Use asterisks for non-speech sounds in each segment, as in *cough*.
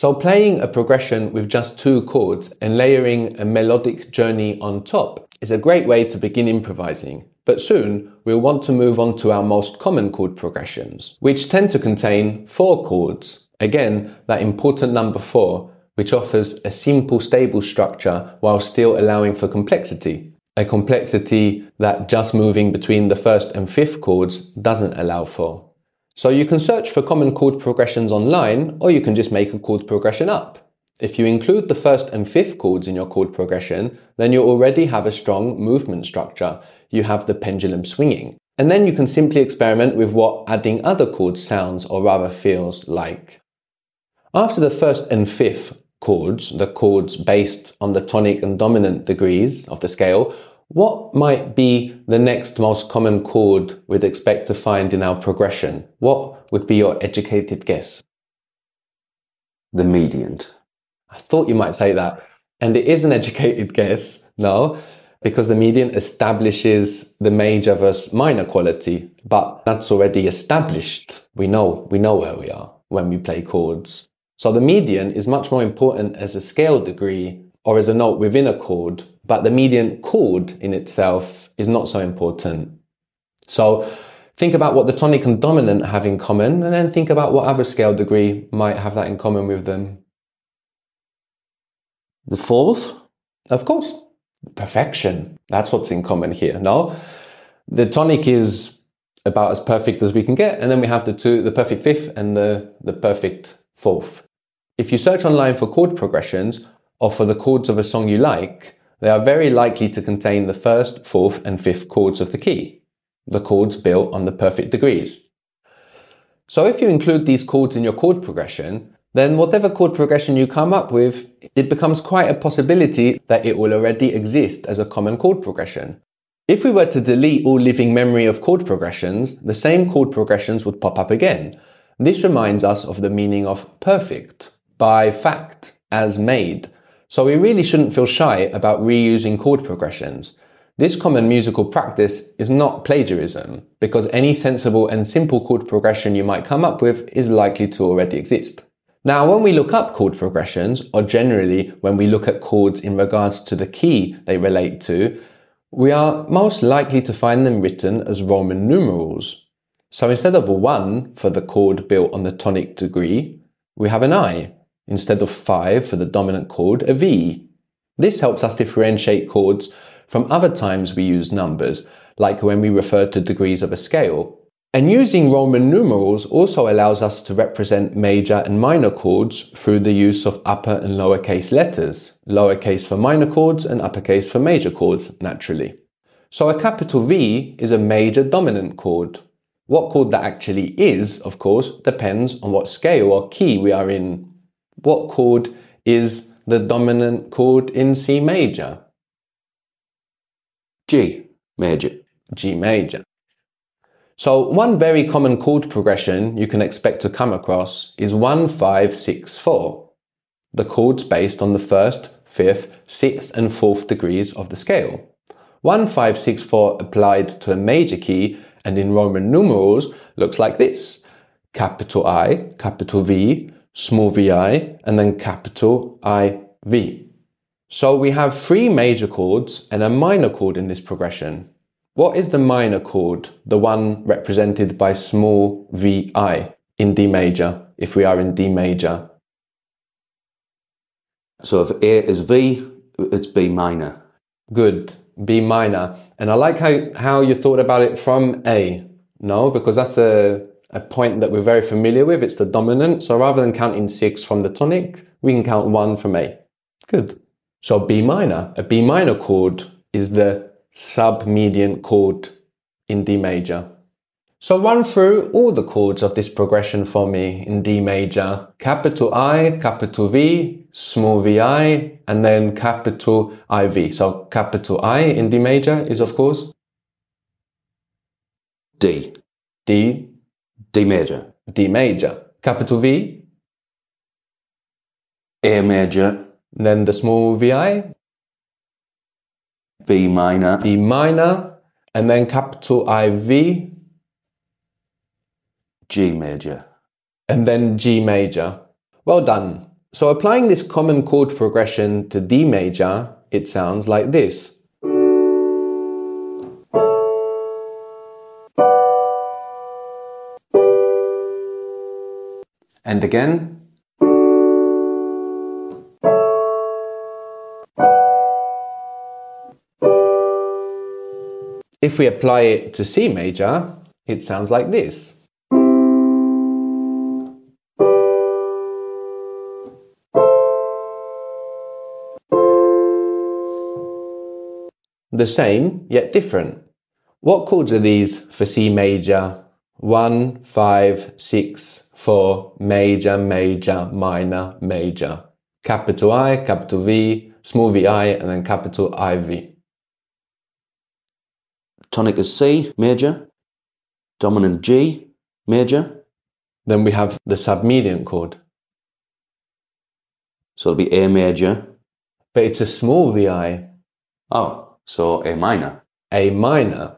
So playing a progression with just two chords and layering a melodic journey on top is a great way to begin improvising. But soon we'll want to move on to our most common chord progressions, which tend to contain four chords. Again, that important number four, which offers a simple stable structure while still allowing for complexity. A complexity that just moving between the first and fifth chords doesn't allow for. So you can search for common chord progressions online, or you can just make a chord progression up. If you include the first and fifth chords in your chord progression, then you already have a strong movement structure. You have the pendulum swinging. And then you can simply experiment with what adding other chords sounds or rather feels like. After the first and fifth chords, the chords based on the tonic and dominant degrees of the scale, what might be the next most common chord we'd expect to find in our progression? What would be your educated guess? The mediant. I thought you might say that. And it is an *laughs* educated guess, no, because the mediant establishes the major versus minor quality, but that's already established. We know, we know where we are when we play chords. So the mediant is much more important as a scale degree or as a note within a chord, but the mediant chord in itself is not so important. So think about what the tonic and dominant have in common, and then think about what other scale degree might have that in common with them. The fourth? Of course. Perfection. That's what's in common here. No? The tonic is about as perfect as we can get, and then we have the two, the perfect fifth and the, the perfect fourth. If you search online for chord progressions or for the chords of a song you like, they are very likely to contain the first, fourth, and fifth chords of the key, the chords built on the perfect degrees. So if you include these chords in your chord progression, then whatever chord progression you come up with, it becomes quite a possibility that it will already exist as a common chord progression. If we were to delete all living memory of chord progressions, the same chord progressions would pop up again. This reminds us of the meaning of perfect, by fact, as made. So we really shouldn't feel shy about reusing chord progressions. This common musical practice is not plagiarism, because any sensible and simple chord progression you might come up with is likely to already exist. Now, when we look up chord progressions, or generally when we look at chords in regards to the key they relate to, we are most likely to find them written as Roman numerals. So instead of a 1 for the chord built on the tonic degree, we have an I. Instead of 5 for the dominant chord, a V. This helps us differentiate chords from other times we use numbers, like when we refer to degrees of a scale. And using Roman numerals also allows us to represent major and minor chords through the use of upper and lowercase letters, lowercase for minor chords and uppercase for major chords, naturally. So a capital V is a major dominant chord. What chord that actually is, of course, depends on what scale or key we are in. What chord is the dominant chord in C major? G major. G major. So one very common chord progression you can expect to come across is 1564. The chords based on the first, fifth, sixth and fourth degrees of the scale. 1564 applied to a major key and in Roman numerals looks like this. Capital I, capital V, small vi, and then capital IV. So we have three major chords and a minor chord in this progression. What is the minor chord, the one represented by small vi in D major, if we are in D major? So if A is V, it's B minor. Good, B minor. And I like how, how you thought about it from A. No, because that's a, a point that we're very familiar with. It's the dominant. So rather than counting six from the tonic, we can count one from A. Good. So B minor, a B minor chord is the submediant chord in D major. So run through all the chords of this progression for me in D major. Capital I, capital V, small vi, and then capital IV. So capital I in D major is of course D. D, D major. D major. Capital V, A major. then the small vi, B minor. B minor, and then capital IV, G major. and then G major. Well done. So applying this common chord progression to D major, it sounds like this. And again. If we apply it to C major, it sounds like this. The same, yet different. What chords are these for C major? 1, 5, 6, 4, major, major, minor, major. Capital I, capital V, small vi, and then capital IV. Tonic is C major, dominant G major, Then we have the submediant chord, so it'll be A major. but it's a small VI, Oh, so A minor. A minor.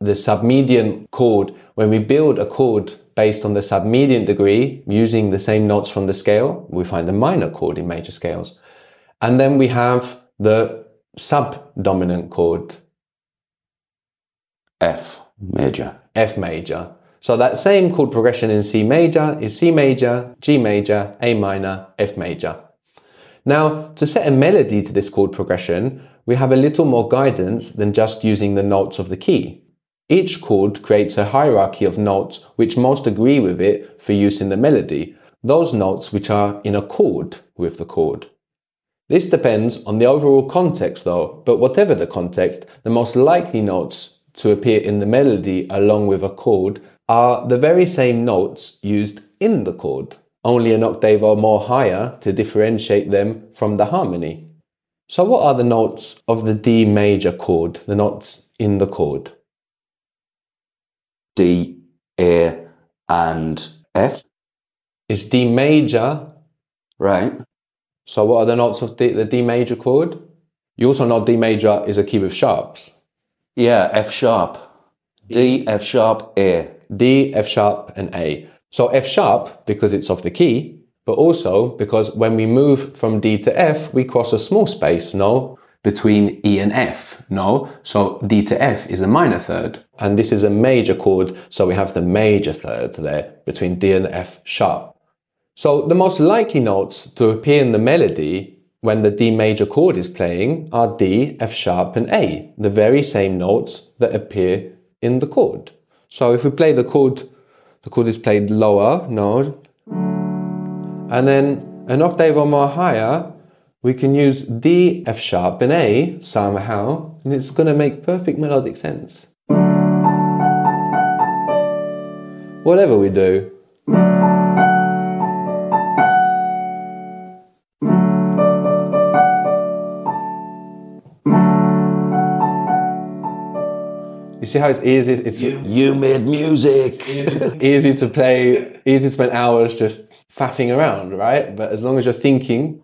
The submedian chord, when we build a chord based on the submediant degree using the same notes from the scale, we find the minor chord in major scales. And then we have the subdominant chord, F major. F major. So that same chord progression in C major is C major, G major, A minor, F major. Now, to set a melody to this chord progression, we have a little more guidance than just using the notes of the key. Each chord creates a hierarchy of notes which most agree with it for use in the melody, those notes which are in accord with the chord. This depends on the overall context though, but whatever the context, the most likely notes to appear in the melody along with a chord are the very same notes used in the chord, only an octave or more higher to differentiate them from the harmony. So, what are the notes of the D major chord, the notes in the chord? D, A, and F. Is D major, Right. so what are the notes of D, the D major chord? You also know D major is a key with sharps. Yeah, F sharp. D, F sharp, A. D, F sharp, and A. So F sharp because it's of the key, but also because when we move from D to F, we cross a small space, no? Between E and F, no? So D to F is a minor third, and this is a major chord, so we have the major third there between D and F sharp. So the most likely notes to appear in the melody when the D major chord is playing are D, F sharp, and A, the very same notes that appear in the chord. So if we play the chord, the chord is played lower, no, and then an octave or more higher, we can use the F sharp, and A somehow, and it's going to make perfect melodic sense. Whatever we do, you see how it's easy. It's You made music. easy to play, easy to spend hours just faffing around, right? But as long as you're thinking,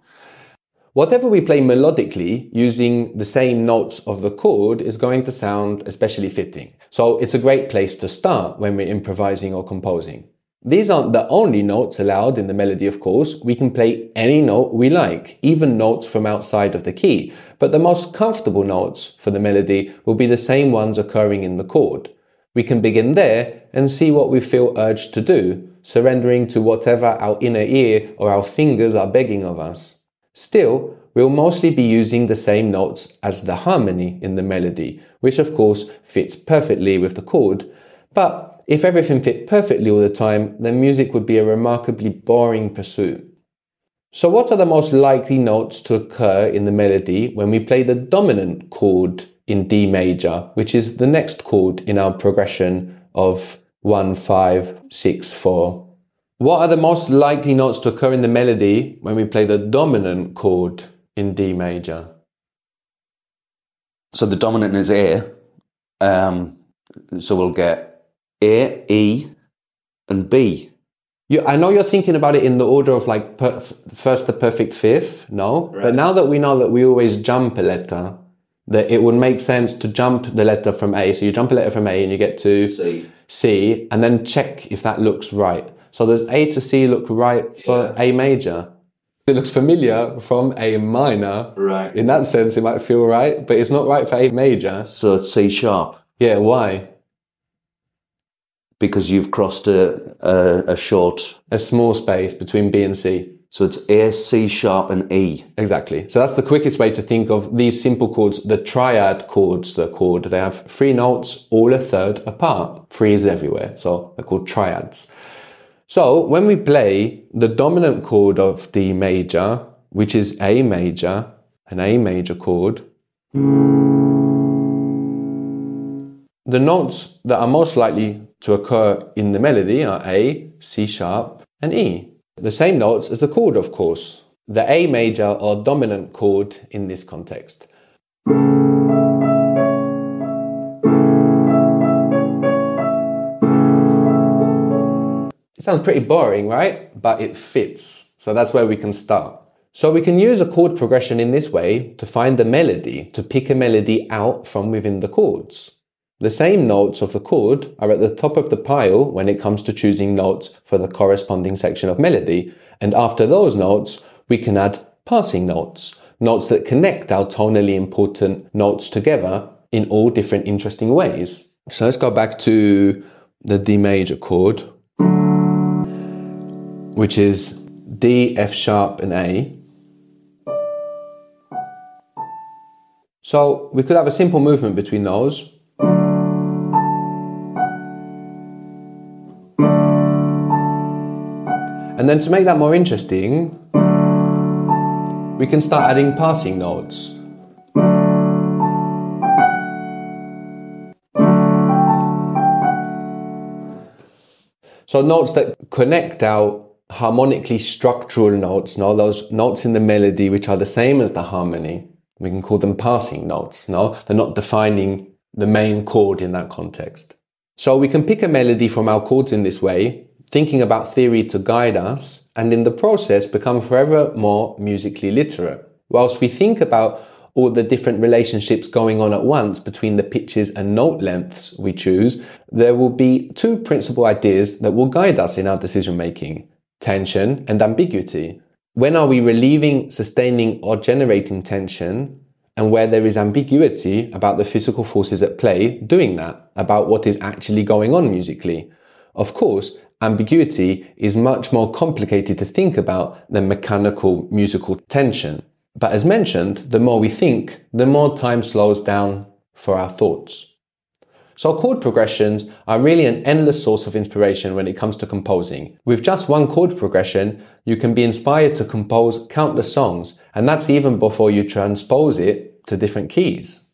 whatever we play melodically using the same notes of the chord is going to sound especially fitting. So it's a great place to start when we're improvising or composing. These aren't the only notes allowed in the melody, of course. We can play any note we like, even notes from outside of the key. But the most comfortable notes for the melody will be the same ones occurring in the chord. We can begin there and see what we feel urged to do, surrendering to whatever our inner ear or our fingers are begging of us. Still, we'll mostly be using the same notes as the harmony in the melody, which of course fits perfectly with the chord. But if everything fit perfectly all the time, then music would be a remarkably boring pursuit. So, what are the most likely notes to occur in the melody when we play the dominant chord in D major, which is the next chord in our progression of 1, 5, 6, 4? What are the most likely notes to occur in the melody when we play the dominant chord in D major? So the dominant is A. Um, so we'll get A, E, and B. You, I know you're thinking about it in the order of like per, first the perfect fifth, no? But now that we know that we always jump a letter, that it would make sense to jump the letter from A. So you jump a letter from A and you get to C. C, and then check if that looks right. So does A to C look right for A major? It looks familiar from A minor. Right. In that sense, it might feel right, but it's not right for A major. So it's C sharp Yeah, why? because you've crossed a, a, a short. A small space between B and C. So it's A, C sharp, and E. Exactly. So that's the quickest way to think of these simple chords, the triad chords, they're called. They have three notes, all a third apart. Three is everywhere. So they're called triads. So when we play the dominant chord of D major, which is A major, an A major chord, the notes that are most likely to occur in the melody are A, C sharp, and E. The same notes as the chord, of course. The A major or dominant chord in this context. It sounds pretty boring, right? But it fits. So that's where we can start. So we can use a chord progression in this way to find the melody, to pick a melody out from within the chords. The same notes of the chord are at the top of the pile when it comes to choosing notes for the corresponding section of melody, and after those notes, we can add passing notes, notes that connect our tonally important notes together in all different interesting ways. So let's go back to the D major chord, which is D, F sharp, and A. So we could have a simple movement between those. And then to make that more interesting, we can start adding passing notes. So notes that connect our harmonically structural notes, no, those notes in the melody which are the same as the harmony. We can call them passing notes, no? They're not defining the main chord in that context. So we can pick a melody from our chords in this way, thinking about theory to guide us, and in the process become forever more musically literate. Whilst we think about all the different relationships going on at once between the pitches and note lengths we choose, there will be two principal ideas that will guide us in our decision making tension and ambiguity. When are we relieving, sustaining, or generating tension? And where there is ambiguity about the physical forces at play doing that, about what is actually going on musically. Of course, ambiguity is much more complicated to think about than mechanical musical tension. But as mentioned, the more we think, the more time slows down for our thoughts. So chord progressions are really an endless source of inspiration when it comes to composing. With just one chord progression, you can be inspired to compose countless songs, and that's even before you transpose it to different keys.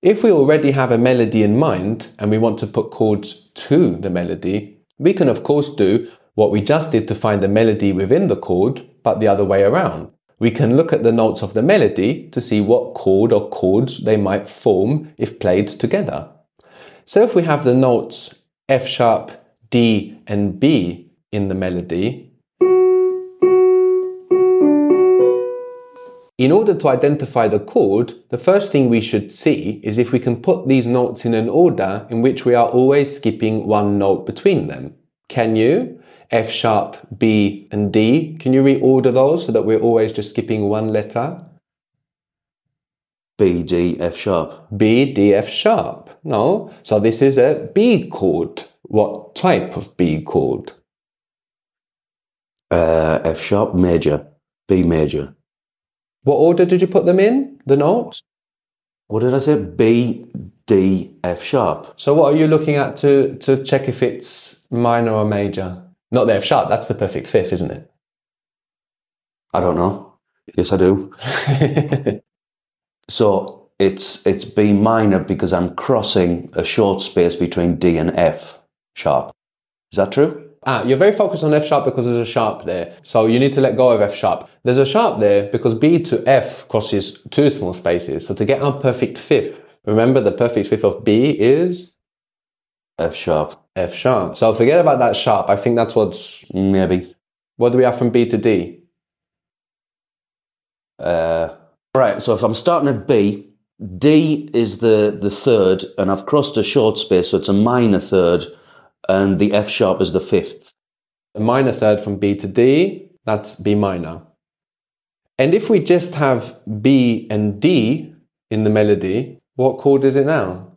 If we already have a melody in mind and we want to put chords to the melody, we can of course do what we just did to find the melody within the chord, but the other way around. We can look at the notes of the melody to see what chord or chords they might form if played together. So if we have the notes F sharp, D, and B in the melody, in order to identify the chord, the first thing we should see is if we can put these notes in an order in which we are always skipping one note between them. Can you? F sharp, B, and D. Can you reorder those so that we're always just skipping one letter? B, D, F sharp. B, D, F sharp. No. So this is a B chord. What type of B chord? Uh, F sharp, major. B major. What order did you put them in? The notes? What did I say? B, D, F sharp. So what are you looking at to, to check if it's minor or major? Not the F sharp, that's the perfect fifth, isn't it? I don't know. Yes, I do. *laughs* So it's it's B minor because I'm crossing a short space between D and F sharp. Is that true? Ah, you're very focused on F sharp because there's a sharp there. So you need to let go of F sharp. There's a sharp there because B to F crosses two small spaces. So to get our perfect fifth, remember the perfect fifth of B is F sharp. F sharp. So forget about that sharp. I think that's what's. Maybe. What do we have from B to D? Uh, right. So if I'm starting at B, D is the the third, and I've crossed a short space, so it's a minor third, and the F sharp is the fifth. A minor third from B to D, that's B minor. And if we just have B and D in the melody, what chord is it now?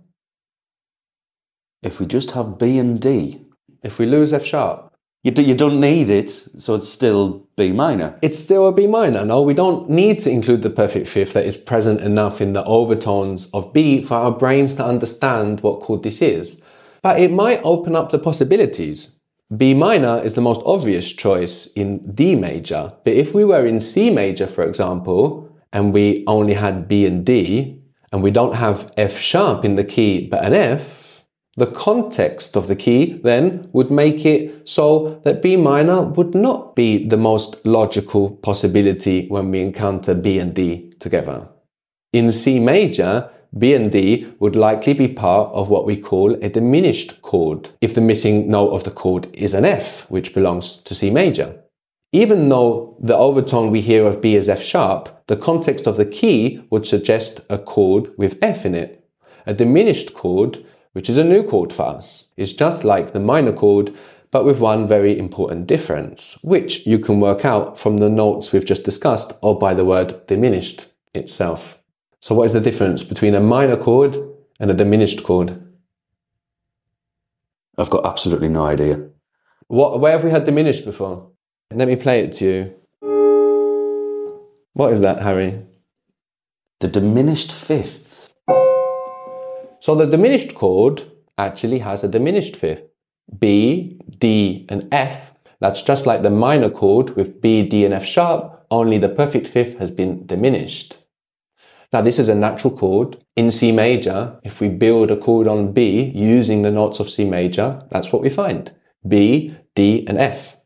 If we just have B and D, If we lose F sharp, you, do, you don't need it, so it's still B minor. it's still a B minor. No, we don't need to include the perfect fifth that is present enough in the overtones of B for our brains to understand what chord this is. But it might open up the possibilities. B minor is the most obvious choice in D major, but if we were in C major, for example, and we only had B and D, and we don't have F sharp in the key but an F, the context of the key then would make it so that B minor would not be the most logical possibility when we encounter B and D together. In C major, B and D would likely be part of what we call a diminished chord if the missing note of the chord is an F, which belongs to C major. Even though the overtone we hear of B is F sharp, the context of the key would suggest a chord with F in it. A diminished chord, which is a new chord for us, It's just like the minor chord, but with one very important difference, which you can work out from the notes we've just discussed or by the word diminished itself. So, what is the difference between a minor chord and a diminished chord? I've got absolutely no idea. What, where have we had diminished before? Let me play it to you. What is that, Harry? The diminished fifth. So the diminished chord actually has a diminished fifth. B, D, and F. That's just like the minor chord with B, D, and F sharp, only the perfect fifth has been diminished. Now, this is a natural chord in C major. If we build a chord on B using the notes of C major, that's what we find B, D, and F.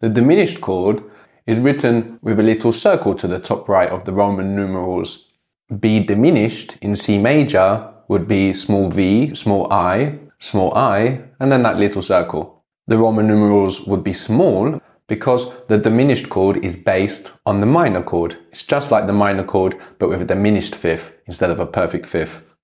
The diminished chord is written with a little circle to the top right of the Roman numerals. B diminished in C major would be small v, small i, small i, and then that little circle. The Roman numerals would be small because the diminished chord is based on the minor chord. It's just like the minor chord, but with a diminished fifth instead of a perfect fifth.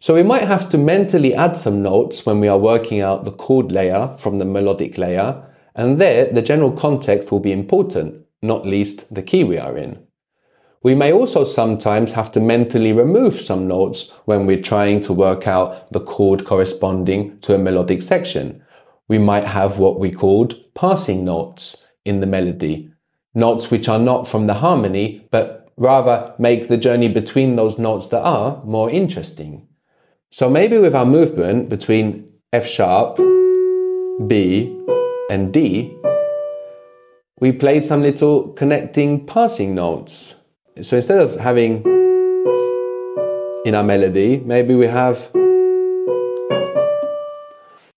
So we might have to mentally add some notes when we are working out the chord layer from the melodic layer, and there the general context will be important, not least the key we are in. We may also sometimes have to mentally remove some notes when we're trying to work out the chord corresponding to a melodic section. We might have what we called passing notes in the melody. Notes which are not from the harmony, but rather make the journey between those notes that are more interesting. So maybe with our movement between F sharp, B, and D, we played some little connecting passing notes. So instead of having in our melody, maybe we have.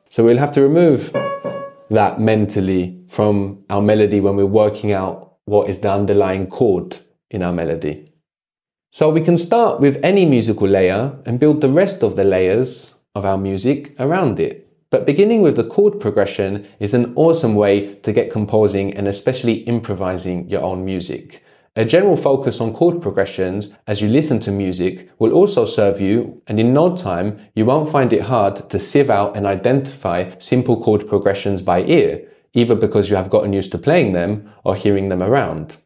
So we'll have to remove that mentally from our melody when we're working out what is the underlying chord in our melody. So we can start with any musical layer and build the rest of the layers of our music around it. But beginning with the chord progression is an awesome way to get composing and especially improvising your own music. A general focus on chord progressions as you listen to music will also serve you, and in no time, you won't find it hard to sieve out and identify simple chord progressions by ear, either because you have gotten used to playing them or hearing them around.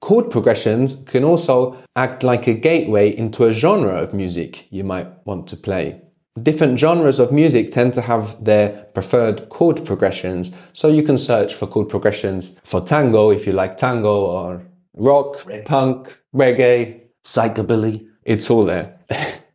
Chord progressions can also act like a gateway into a genre of music you might want to play. Different genres of music tend to have their preferred chord progressions, so you can search for chord progressions for tango if you like tango or rock, punk, reggae. Psychobilly. It's all there. *laughs*